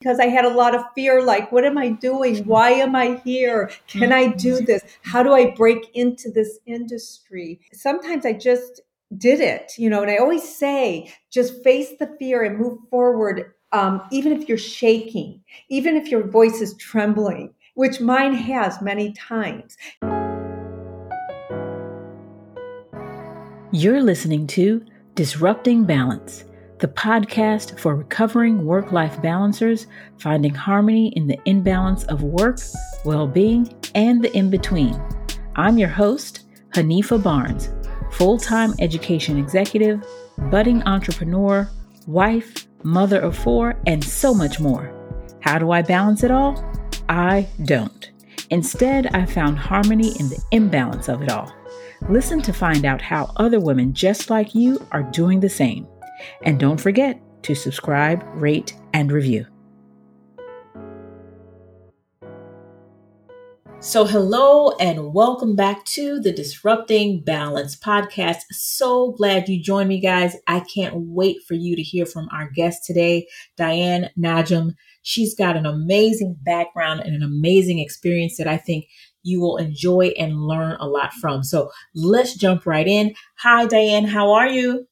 because I had a lot of fear like, what am I doing? Why am I here? Can I do mm-hmm. this? How do I break into this industry? Sometimes I just did it, you know, and I always say, just face the fear and move forward. Um, even if you're shaking, even if your voice is trembling, which mine has many times. You're listening to Disrupting Balance the podcast for recovering work life balancers, finding harmony in the imbalance of work, well being, and the in between. I'm your host, Hanifa Barnes, full time education executive, budding entrepreneur, wife, mother of four, and so much more. How do I balance it all? I don't. Instead, I found harmony in the imbalance of it all. Listen to find out how other women just like you are doing the same. And don't forget to subscribe, rate, and review. So, hello and welcome back to the Disrupting Balance podcast. So glad you joined me, guys. I can't wait for you to hear from our guest today, Diane Najm. She's got an amazing background and an amazing experience that I think you will enjoy and learn a lot from. So, let's jump right in. Hi, Diane. How are you?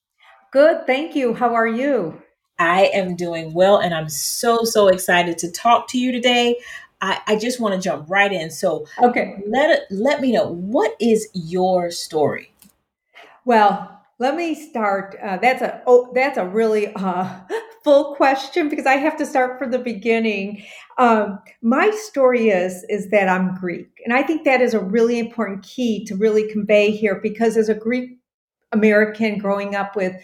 Good, thank you. How are you? I am doing well, and I'm so, so excited to talk to you today. I, I just want to jump right in. So, okay, let let me know what is your story. Well, let me start. Uh, that's a oh, that's a really uh, full question because I have to start from the beginning. Um, my story is is that I'm Greek, and I think that is a really important key to really convey here because as a Greek American growing up with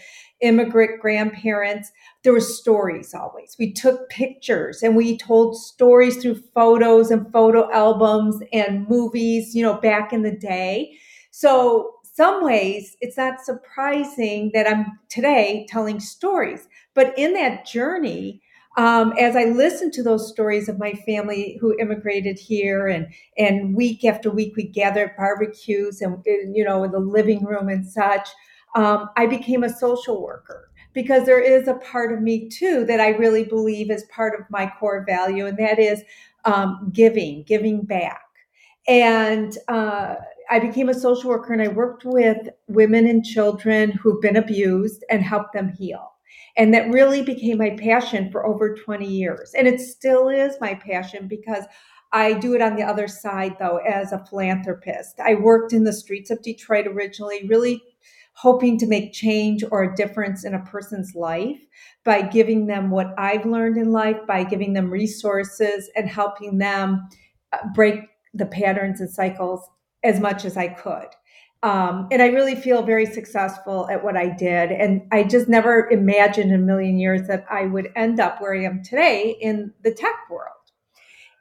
immigrant grandparents, there were stories always. We took pictures and we told stories through photos and photo albums and movies, you know, back in the day. So, some ways it's not surprising that I'm today telling stories. But in that journey, um, as I listened to those stories of my family who immigrated here, and and week after week we gathered barbecues and, you know in the living room and such, um, I became a social worker because there is a part of me too that I really believe is part of my core value, and that is um, giving, giving back. And uh, I became a social worker, and I worked with women and children who've been abused and helped them heal. And that really became my passion for over 20 years. And it still is my passion because I do it on the other side, though, as a philanthropist. I worked in the streets of Detroit originally, really hoping to make change or a difference in a person's life by giving them what I've learned in life, by giving them resources and helping them uh, break the patterns and cycles as much as I could. Um, and I really feel very successful at what I did. And I just never imagined in a million years that I would end up where I am today in the tech world.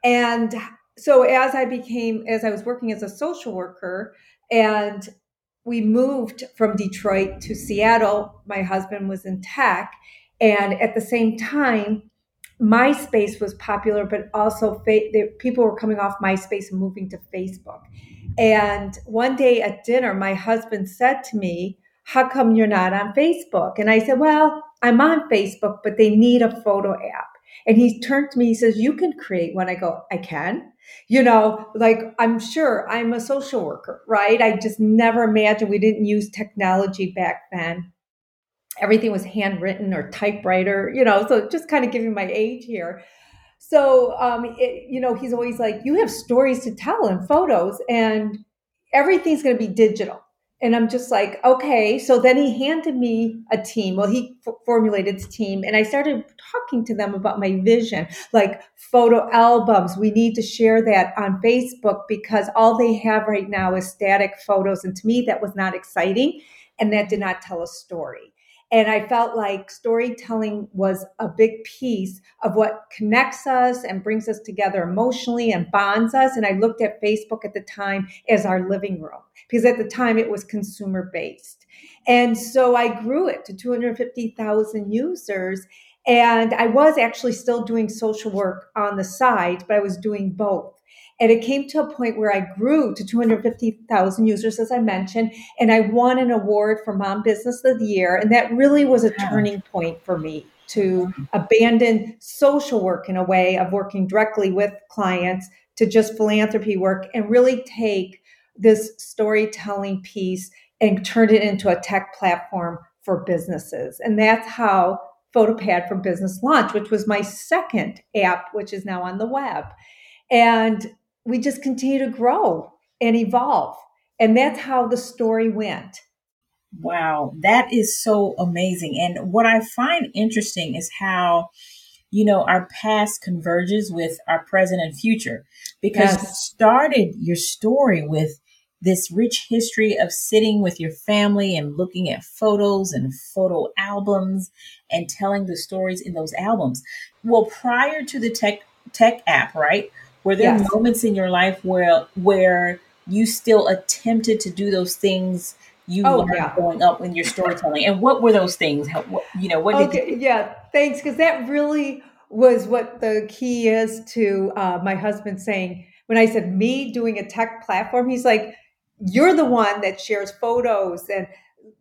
And so as I became, as I was working as a social worker, and we moved from Detroit to Seattle, my husband was in tech. And at the same time, MySpace was popular, but also fa- people were coming off MySpace and moving to Facebook. And one day at dinner, my husband said to me, How come you're not on Facebook? And I said, Well, I'm on Facebook, but they need a photo app. And he turned to me, he says, You can create one. I go, I can. You know, like I'm sure I'm a social worker, right? I just never imagined we didn't use technology back then. Everything was handwritten or typewriter, you know, so just kind of giving my age here. So, um, it, you know, he's always like, you have stories to tell and photos, and everything's going to be digital. And I'm just like, okay. So then he handed me a team. Well, he f- formulated the team, and I started talking to them about my vision, like photo albums. We need to share that on Facebook because all they have right now is static photos. And to me, that was not exciting, and that did not tell a story. And I felt like storytelling was a big piece of what connects us and brings us together emotionally and bonds us. And I looked at Facebook at the time as our living room because at the time it was consumer based. And so I grew it to 250,000 users. And I was actually still doing social work on the side, but I was doing both. And it came to a point where I grew to 250,000 users, as I mentioned, and I won an award for Mom Business of the Year. And that really was a turning point for me to abandon social work in a way of working directly with clients to just philanthropy work and really take this storytelling piece and turn it into a tech platform for businesses. And that's how PhotoPad for Business launched, which was my second app, which is now on the web. And we just continue to grow and evolve. And that's how the story went. Wow, that is so amazing. And what I find interesting is how, you know, our past converges with our present and future because yes. you started your story with this rich history of sitting with your family and looking at photos and photo albums and telling the stories in those albums. Well, prior to the tech tech app, right? Were there yes. moments in your life where where you still attempted to do those things you oh, learned yeah. growing up in your storytelling? And what were those things? How, what, you know, what okay, you- Yeah, thanks, because that really was what the key is to uh, my husband saying when I said me doing a tech platform. He's like, "You're the one that shares photos and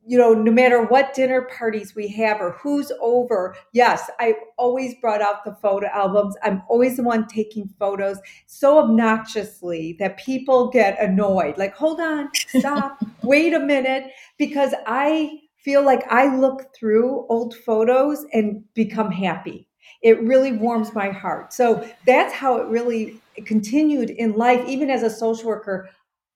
you know, no matter what dinner parties we have or who's over, yes, I always brought out the photo albums. I'm always the one taking photos so obnoxiously that people get annoyed. Like, hold on, stop, wait a minute, because I feel like I look through old photos and become happy. It really warms my heart. So that's how it really continued in life, even as a social worker.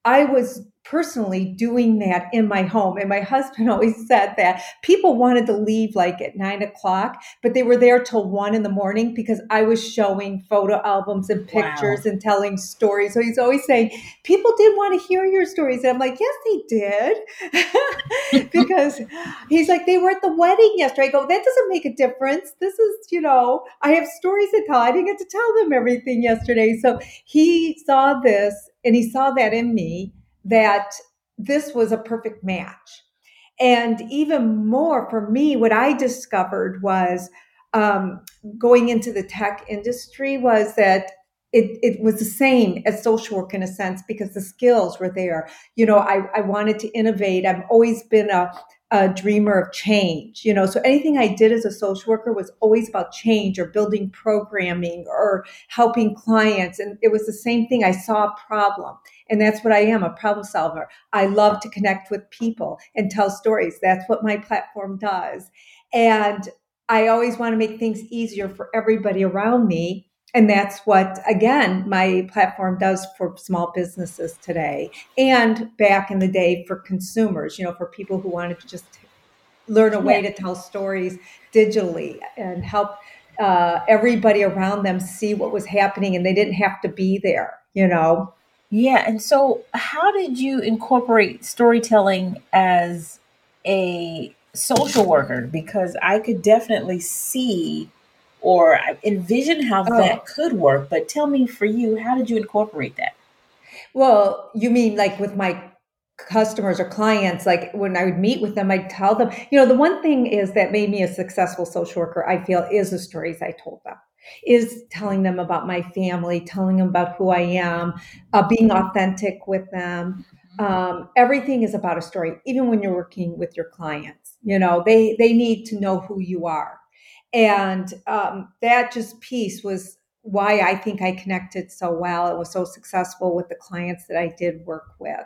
I was personally doing that in my home. And my husband always said that people wanted to leave like at nine o'clock, but they were there till one in the morning because I was showing photo albums and pictures wow. and telling stories. So he's always saying, people did want to hear your stories. And I'm like, yes, they did. because he's like, they were at the wedding yesterday. I go, that doesn't make a difference. This is, you know, I have stories to tell. I didn't get to tell them everything yesterday. So he saw this and he saw that in me that this was a perfect match. And even more for me, what I discovered was um, going into the tech industry was that it, it was the same as social work in a sense because the skills were there. You know, I, I wanted to innovate. I've always been a, a dreamer of change, you know. So anything I did as a social worker was always about change or building programming or helping clients. And it was the same thing. I saw a problem. And that's what I am, a problem solver. I love to connect with people and tell stories. That's what my platform does. And I always want to make things easier for everybody around me and that's what again my platform does for small businesses today and back in the day for consumers you know for people who wanted to just learn a way yeah. to tell stories digitally and help uh, everybody around them see what was happening and they didn't have to be there you know yeah and so how did you incorporate storytelling as a social worker because i could definitely see or envision how oh. that could work. But tell me for you, how did you incorporate that? Well, you mean like with my customers or clients, like when I would meet with them, I'd tell them, you know, the one thing is that made me a successful social worker, I feel, is the stories I told them is telling them about my family, telling them about who I am, uh, being authentic with them. Mm-hmm. Um, everything is about a story, even when you're working with your clients. You know, they they need to know who you are. And um, that just piece was why I think I connected so well and was so successful with the clients that I did work with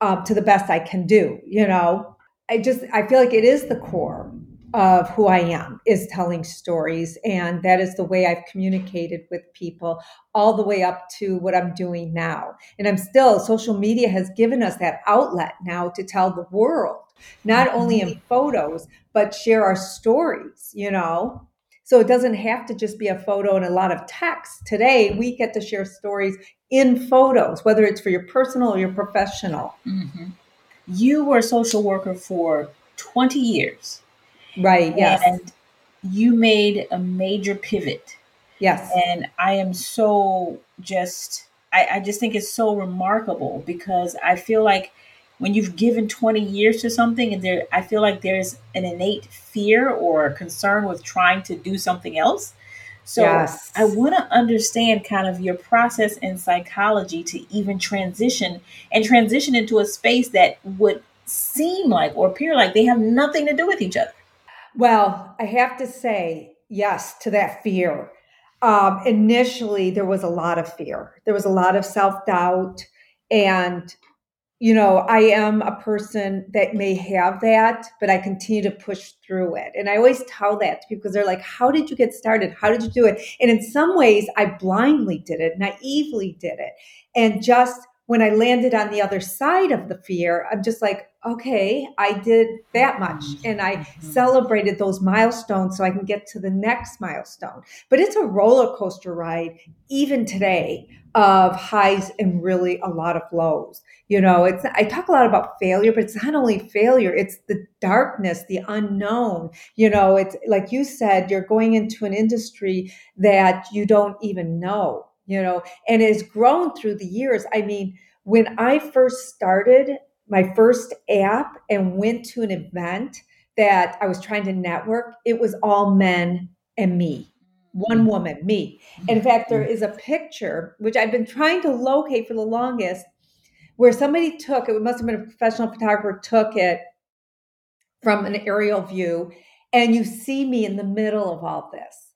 um, to the best I can do. You know, I just, I feel like it is the core of who I am is telling stories. And that is the way I've communicated with people all the way up to what I'm doing now. And I'm still, social media has given us that outlet now to tell the world not only in photos, but share our stories, you know? So it doesn't have to just be a photo and a lot of text. Today, we get to share stories in photos, whether it's for your personal or your professional. Mm-hmm. You were a social worker for 20 years. Right, yes. And you made a major pivot. Yes. And I am so just, I, I just think it's so remarkable because I feel like when you've given 20 years to something and there i feel like there's an innate fear or concern with trying to do something else so yes. i want to understand kind of your process in psychology to even transition and transition into a space that would seem like or appear like they have nothing to do with each other Well, I have to say yes to that fear. Um, initially, there was a lot of fear. There was a lot of self doubt. And, you know, I am a person that may have that, but I continue to push through it. And I always tell that to people because they're like, How did you get started? How did you do it? And in some ways, I blindly did it, naively did it. And just when I landed on the other side of the fear, I'm just like, okay, I did that much. And I mm-hmm. celebrated those milestones so I can get to the next milestone. But it's a roller coaster ride, even today, of highs and really a lot of lows. You know, it's I talk a lot about failure, but it's not only failure, it's the darkness, the unknown. You know, it's like you said, you're going into an industry that you don't even know you know, and it's grown through the years. I mean, when I first started my first app and went to an event that I was trying to network, it was all men and me. One mm-hmm. woman, me. In fact, there mm-hmm. a picture which I've been trying to locate for the longest where somebody took it must have been a professional photographer took it from an aerial view and you see me in the middle of all this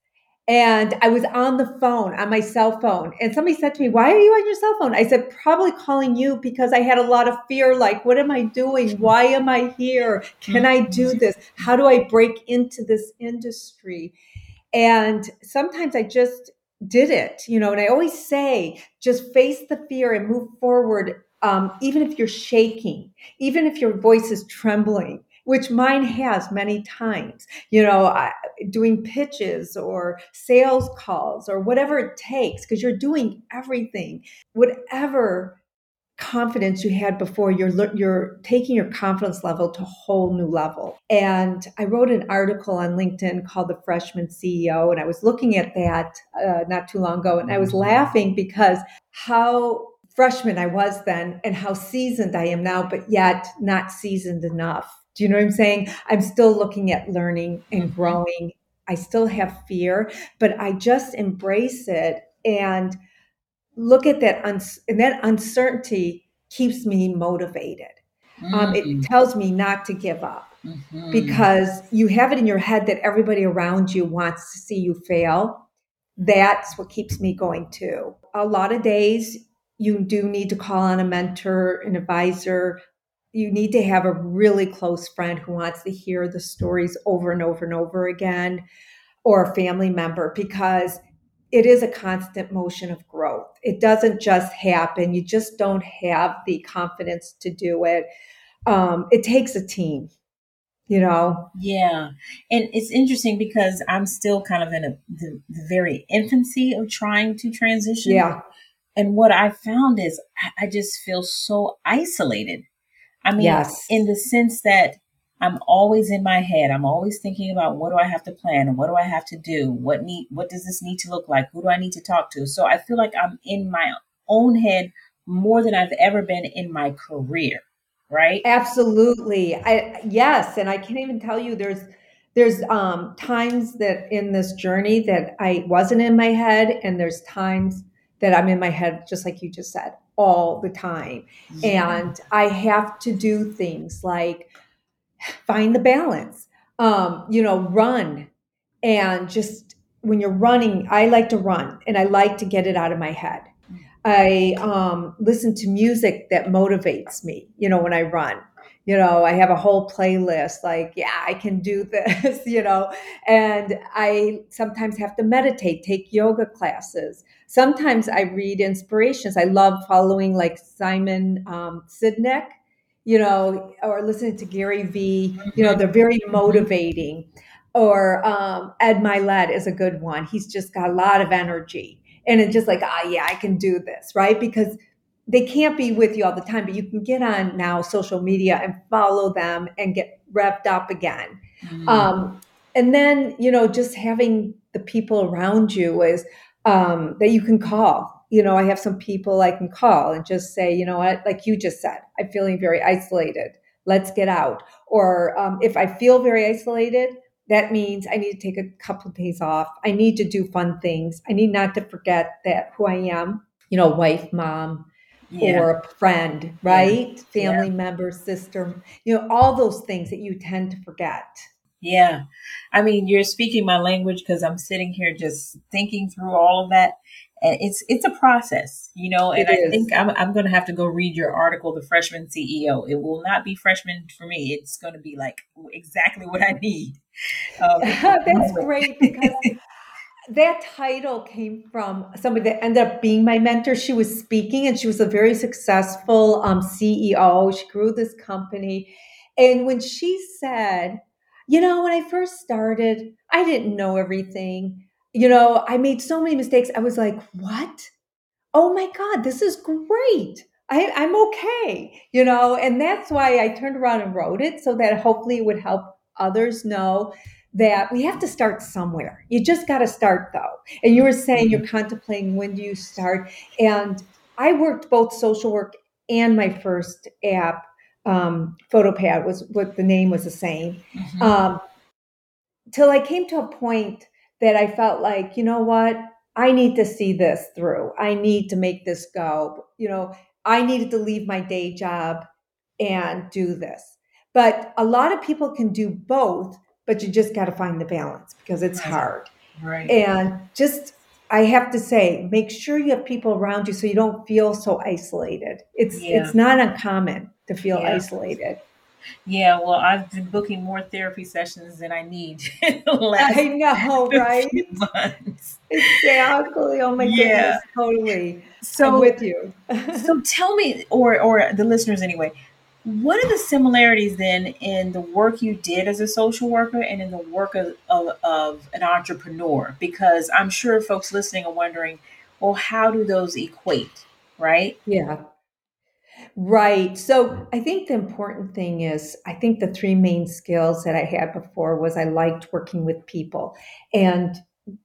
and I was on the phone on my cell phone. And somebody said to me, Why are you on your cell phone? I said, Probably calling you because I had a lot of fear like, what am I doing? Why am I here? Can I do mm-hmm. this? How do I break into this industry? And sometimes I just did it, you know, and I always say, just face the fear and move forward. Um, even if you're shaking, even if your voice is trembling, which mine has many times, you know, I, doing pitches or sales calls or whatever it takes, because you're doing everything, whatever confidence you had before you're you're taking your confidence level to a whole new level and i wrote an article on linkedin called the freshman ceo and i was looking at that uh, not too long ago and i was mm-hmm. laughing because how freshman i was then and how seasoned i am now but yet not seasoned enough do you know what I'm saying? I'm still looking at learning and mm-hmm. growing. I still have fear, but I just embrace it and look at that. Uns- and that uncertainty keeps me motivated. Mm-hmm. Um, it mm-hmm. tells me not to give up mm-hmm. because you have it in your head that everybody around you wants to see you fail. That's what keeps me going too. A lot of days you do need to call on a mentor, an advisor, you need to have a really close friend who wants to hear the stories over and over and over again or a family member because it is a constant motion of growth. It doesn't just happen. You just don't have the confidence to do it. Um, it takes a team, you know? Yeah. And it's interesting because I'm still kind of in a, the, the very infancy of trying to transition. Yeah. And what I found is I just feel so isolated I mean, yes. in the sense that I'm always in my head. I'm always thinking about what do I have to plan and what do I have to do? What need what does this need to look like? Who do I need to talk to? So I feel like I'm in my own head more than I've ever been in my career. Right? Absolutely. I yes, and I can't even tell you there's there's um times that in this journey that I wasn't in my head and there's times that I'm in my head just like you just said all the time. Yeah. And I have to do things like find the balance, um, you know, run and just when you're running, I like to run and I like to get it out of my head. I um, listen to music that motivates me, you know, when I run. You know, I have a whole playlist like, yeah, I can do this, you know, and I sometimes have to meditate, take yoga classes sometimes I read inspirations. I love following like Simon um, Sinek, you know, or listening to Gary Vee. You know, they're very motivating. Or um, Ed Mylett is a good one. He's just got a lot of energy. And it's just like, ah, yeah, I can do this, right? Because they can't be with you all the time, but you can get on now social media and follow them and get revved up again. Mm. Um, and then, you know, just having the people around you is, um, that you can call. You know, I have some people I can call and just say, you know what, like you just said, I'm feeling very isolated. Let's get out. Or um, if I feel very isolated, that means I need to take a couple of days off. I need to do fun things. I need not to forget that who I am, you know, wife, mom, yeah. or a friend, right? Yeah. Family yeah. member, sister, you know, all those things that you tend to forget. Yeah. I mean, you're speaking my language because I'm sitting here just thinking through all of that. And it's it's a process, you know, and I think I'm I'm gonna have to go read your article, The Freshman CEO. It will not be freshman for me. It's gonna be like exactly what I need. Um, That's great because that title came from somebody that ended up being my mentor. She was speaking and she was a very successful um, CEO. She grew this company. And when she said, you know, when I first started, I didn't know everything. You know, I made so many mistakes. I was like, what? Oh my God, this is great. I, I'm okay. You know, and that's why I turned around and wrote it so that hopefully it would help others know that we have to start somewhere. You just got to start though. And you were saying you're mm-hmm. contemplating when do you start. And I worked both social work and my first app, um, PhotoPad was what the name was the same. Mm-hmm. Um, till I came to a point that I felt like, you know what? I need to see this through. I need to make this go. You know, I needed to leave my day job and do this. But a lot of people can do both but you just got to find the balance because it's hard. Right. And just I have to say, make sure you have people around you so you don't feel so isolated. It's yeah. it's not uncommon to feel yeah. isolated. Yeah, well, I've been booking more therapy sessions than I need. I know, right? Months. Exactly. Oh my yeah. goodness, totally. So I'm with you. so tell me, or or the listeners anyway, what are the similarities then in the work you did as a social worker and in the work of, of, of, an entrepreneur? Because I'm sure folks listening are wondering, well, how do those equate, right? Yeah. Right. So I think the important thing is I think the three main skills that I had before was I liked working with people. And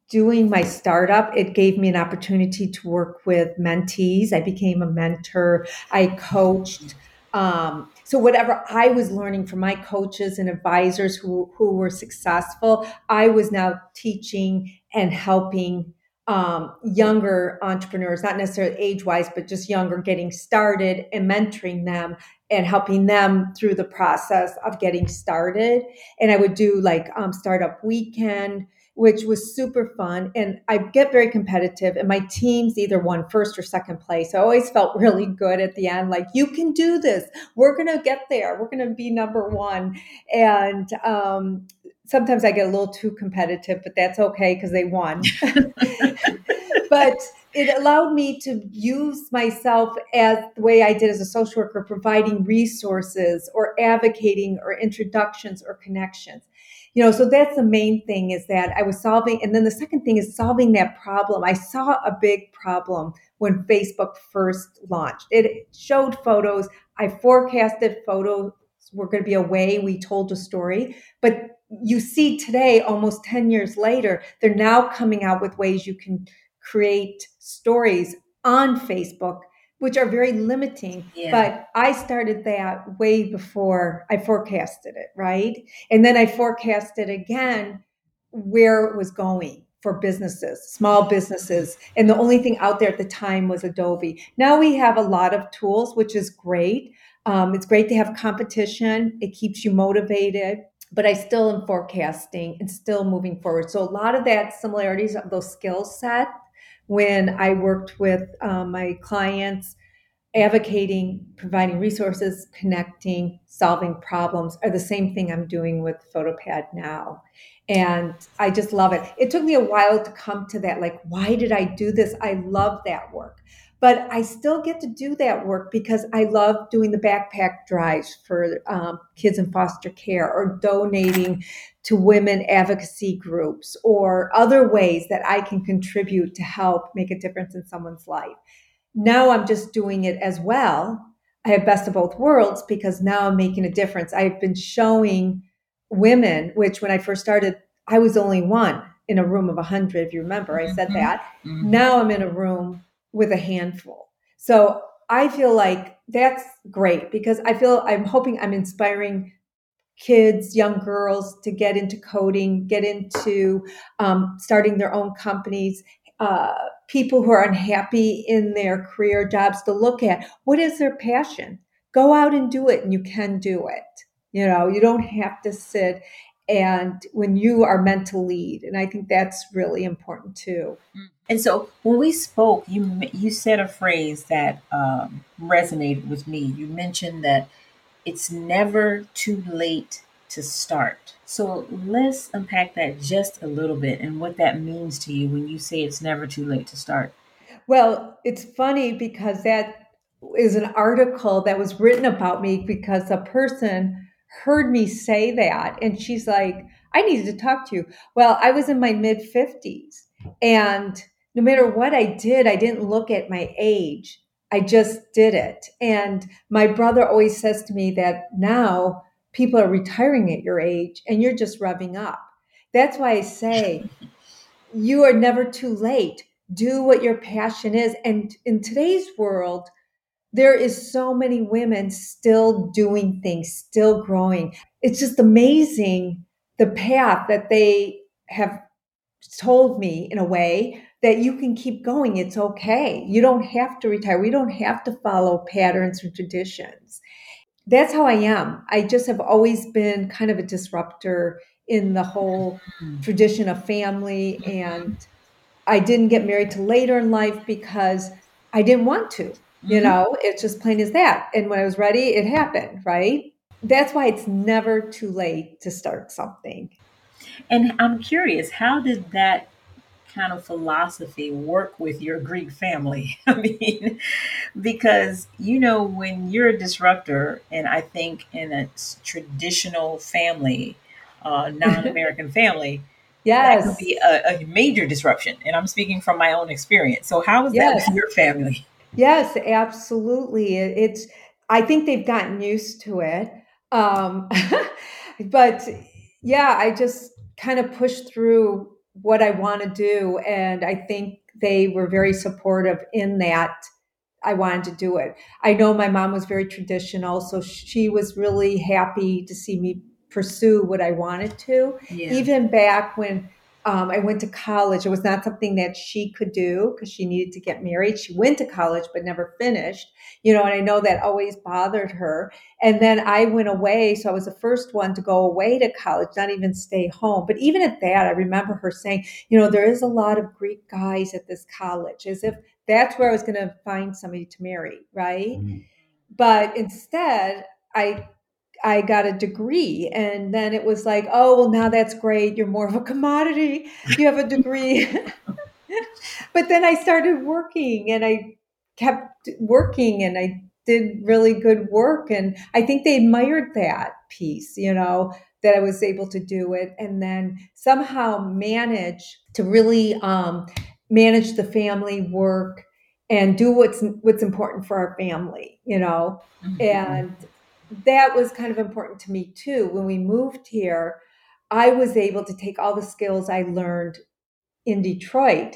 doing my startup it gave me an opportunity to work with mentees. I became a mentor. I coached um, so whatever I was learning from my coaches and advisors who who were successful, I was now teaching and helping um, younger entrepreneurs, not necessarily age wise, but just younger, getting started and mentoring them and helping them through the process of getting started. And I would do like um, startup weekend which was super fun. And I get very competitive, and my teams either won first or second place. I always felt really good at the end, like, you can do this. We're going to get there. We're going to be number one. And um, sometimes I get a little too competitive, but that's okay because they won. but it allowed me to use myself as the way I did as a social worker, providing resources or advocating or introductions or connections. You know so that's the main thing is that i was solving and then the second thing is solving that problem. I saw a big problem when facebook first launched. It showed photos. I forecasted photos were going to be a way we told a story. But you see today almost 10 years later they're now coming out with ways you can create stories on facebook which are very limiting. Yeah. But I started that way before I forecasted it, right? And then I forecasted again where it was going for businesses, small businesses. And the only thing out there at the time was Adobe. Now we have a lot of tools, which is great. Um, it's great to have competition, it keeps you motivated. But I still am forecasting and still moving forward. So a lot of that similarities of those skill set when I worked with um, my clients, advocating, providing resources, connecting, solving problems are the same thing I'm doing with PhotoPad now. And I just love it. It took me a while to come to that. Like, why did I do this? I love that work. But I still get to do that work because I love doing the backpack drives for um, kids in foster care or donating to women advocacy groups or other ways that I can contribute to help make a difference in someone's life. Now I'm just doing it as well. I have best of both worlds because now I'm making a difference. I've been showing women, which when I first started, I was only one in a room of 100, if you remember, I said mm-hmm. that. Mm-hmm. Now I'm in a room with a handful. So I feel like that's great because I feel I'm hoping I'm inspiring kids, young girls to get into coding, get into um, starting their own companies, uh, people who are unhappy in their career jobs to look at what is their passion. Go out and do it, and you can do it. You know, you don't have to sit and when you are meant to lead. And I think that's really important too. Mm. And so when we spoke, you you said a phrase that um, resonated with me. You mentioned that it's never too late to start. So let's unpack that just a little bit and what that means to you when you say it's never too late to start. Well, it's funny because that is an article that was written about me because a person heard me say that and she's like, I needed to talk to you. Well, I was in my mid 50s and no matter what I did, I didn't look at my age. I just did it. And my brother always says to me that now people are retiring at your age and you're just rubbing up. That's why I say you are never too late. Do what your passion is. And in today's world, there is so many women still doing things, still growing. It's just amazing the path that they have told me in a way that you can keep going. It's okay. You don't have to retire. We don't have to follow patterns or traditions that's how I am. I just have always been kind of a disruptor in the whole mm-hmm. tradition of family. And I didn't get married till later in life because I didn't want to. Mm-hmm. You know, it's just plain as that. And when I was ready, it happened, right? That's why it's never too late to start something. And I'm curious, how did that kind of philosophy work with your Greek family? I mean, because you know, when you're a disruptor, and I think in a traditional family, uh, non-American family, yes, that could be a, a, major disruption. And I'm speaking from my own experience. So, how was yes. that with your family? Yes, absolutely. It's. I think they've gotten used to it, um, but yeah, I just kind of pushed through what I want to do. And I think they were very supportive in that I wanted to do it. I know my mom was very traditional, so she was really happy to see me pursue what I wanted to. Yeah. Even back when um, I went to college. It was not something that she could do because she needed to get married. She went to college but never finished, you know, and I know that always bothered her. And then I went away. So I was the first one to go away to college, not even stay home. But even at that, I remember her saying, you know, there is a lot of Greek guys at this college, as if that's where I was going to find somebody to marry, right? Mm-hmm. But instead, I I got a degree. And then it was like, oh, well, now that's great. You're more of a commodity. You have a degree. but then I started working and I kept working and I did really good work. And I think they admired that piece, you know, that I was able to do it and then somehow manage to really um, manage the family work and do what's what's important for our family, you know. Mm-hmm. And that was kind of important to me too. When we moved here, I was able to take all the skills I learned in Detroit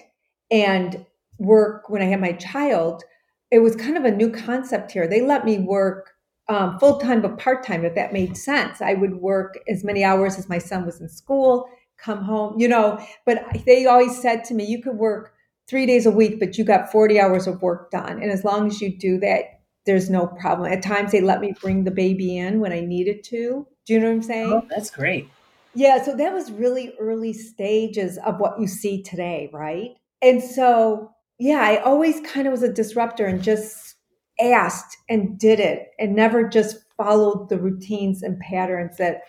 and work when I had my child. It was kind of a new concept here. They let me work um, full time but part time, if that made sense. I would work as many hours as my son was in school, come home, you know. But they always said to me, you could work three days a week, but you got 40 hours of work done. And as long as you do that, there's no problem. At times they let me bring the baby in when I needed to. Do you know what I'm saying? Oh, that's great. Yeah, so that was really early stages of what you see today, right? And so, yeah, I always kind of was a disruptor and just asked and did it and never just followed the routines and patterns that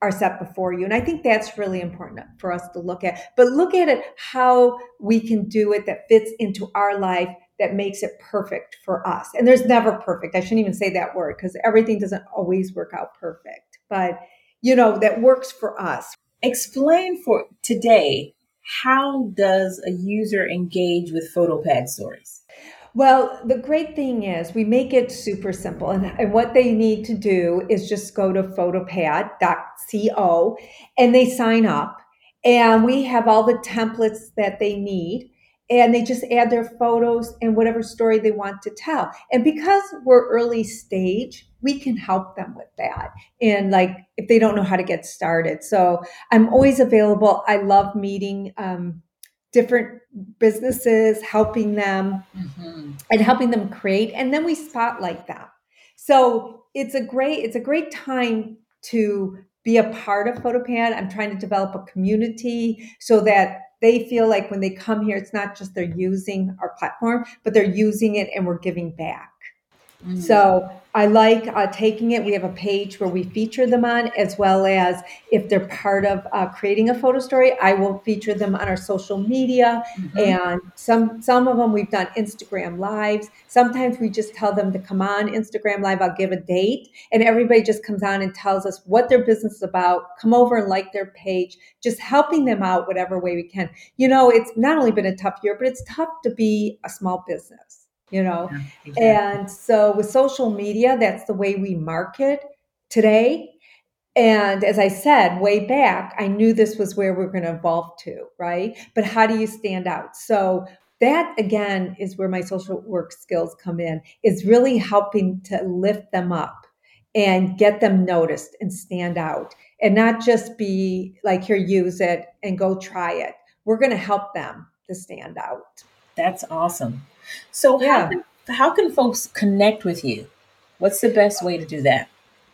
are set before you. And I think that's really important for us to look at. But look at it how we can do it that fits into our life that makes it perfect for us. And there's never perfect. I shouldn't even say that word because everything doesn't always work out perfect. But, you know, that works for us. Explain for today how does a user engage with PhotoPad stories? Well, the great thing is we make it super simple. And, and what they need to do is just go to photopad.co and they sign up. And we have all the templates that they need and they just add their photos and whatever story they want to tell. And because we're early stage, we can help them with that. And like if they don't know how to get started. So I'm always available. I love meeting um, different businesses, helping them mm-hmm. and helping them create. And then we spotlight them. So it's a great, it's a great time to be a part of photopad i'm trying to develop a community so that they feel like when they come here it's not just they're using our platform but they're using it and we're giving back Mm. So I like uh, taking it. We have a page where we feature them on, as well as if they're part of uh, creating a photo story, I will feature them on our social media. Mm-hmm. And some some of them we've done Instagram lives. Sometimes we just tell them to come on Instagram live. I'll give a date, and everybody just comes on and tells us what their business is about. Come over and like their page, just helping them out whatever way we can. You know, it's not only been a tough year, but it's tough to be a small business you know? Yeah, exactly. and so with social media that's the way we market today. And as i said way back i knew this was where we are going to evolve to right? But how do you stand out? So that again is where my social work skills come in is really helping to lift them up and get them noticed and stand out and not just be like here use it and go try it. We're going to help them to stand out. That's awesome so yeah. how can, how can folks connect with you? What's the best way to do that?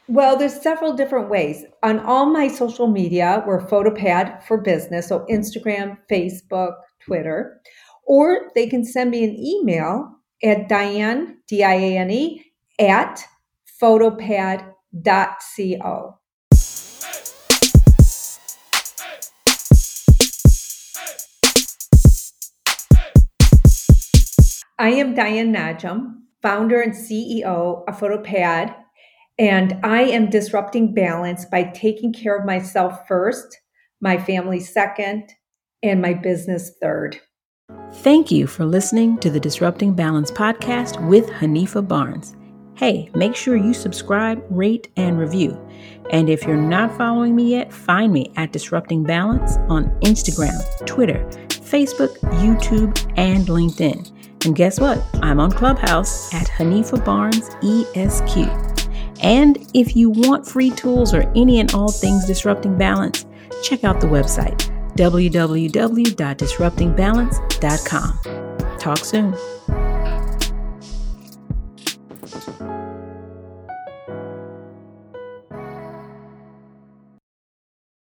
Well, there's several different ways. On all my social media, we're Photopad for Business, so Instagram, Facebook, Twitter, or they can send me an email at Diane, D I A N E, at photopad.co. I am Diane Najam, founder and CEO of Photopad, and I am disrupting balance by taking care of myself first, my family second, and my business third. Thank you for listening to the Disrupting Balance podcast with Hanifa Barnes. Hey, make sure you subscribe, rate, and review. And if you're not following me yet, find me at Disrupting Balance on Instagram, Twitter, Facebook, YouTube, and LinkedIn. And guess what? I'm on Clubhouse at Hanifa Barnes ESQ. And if you want free tools or any and all things disrupting balance, check out the website www.disruptingbalance.com. Talk soon.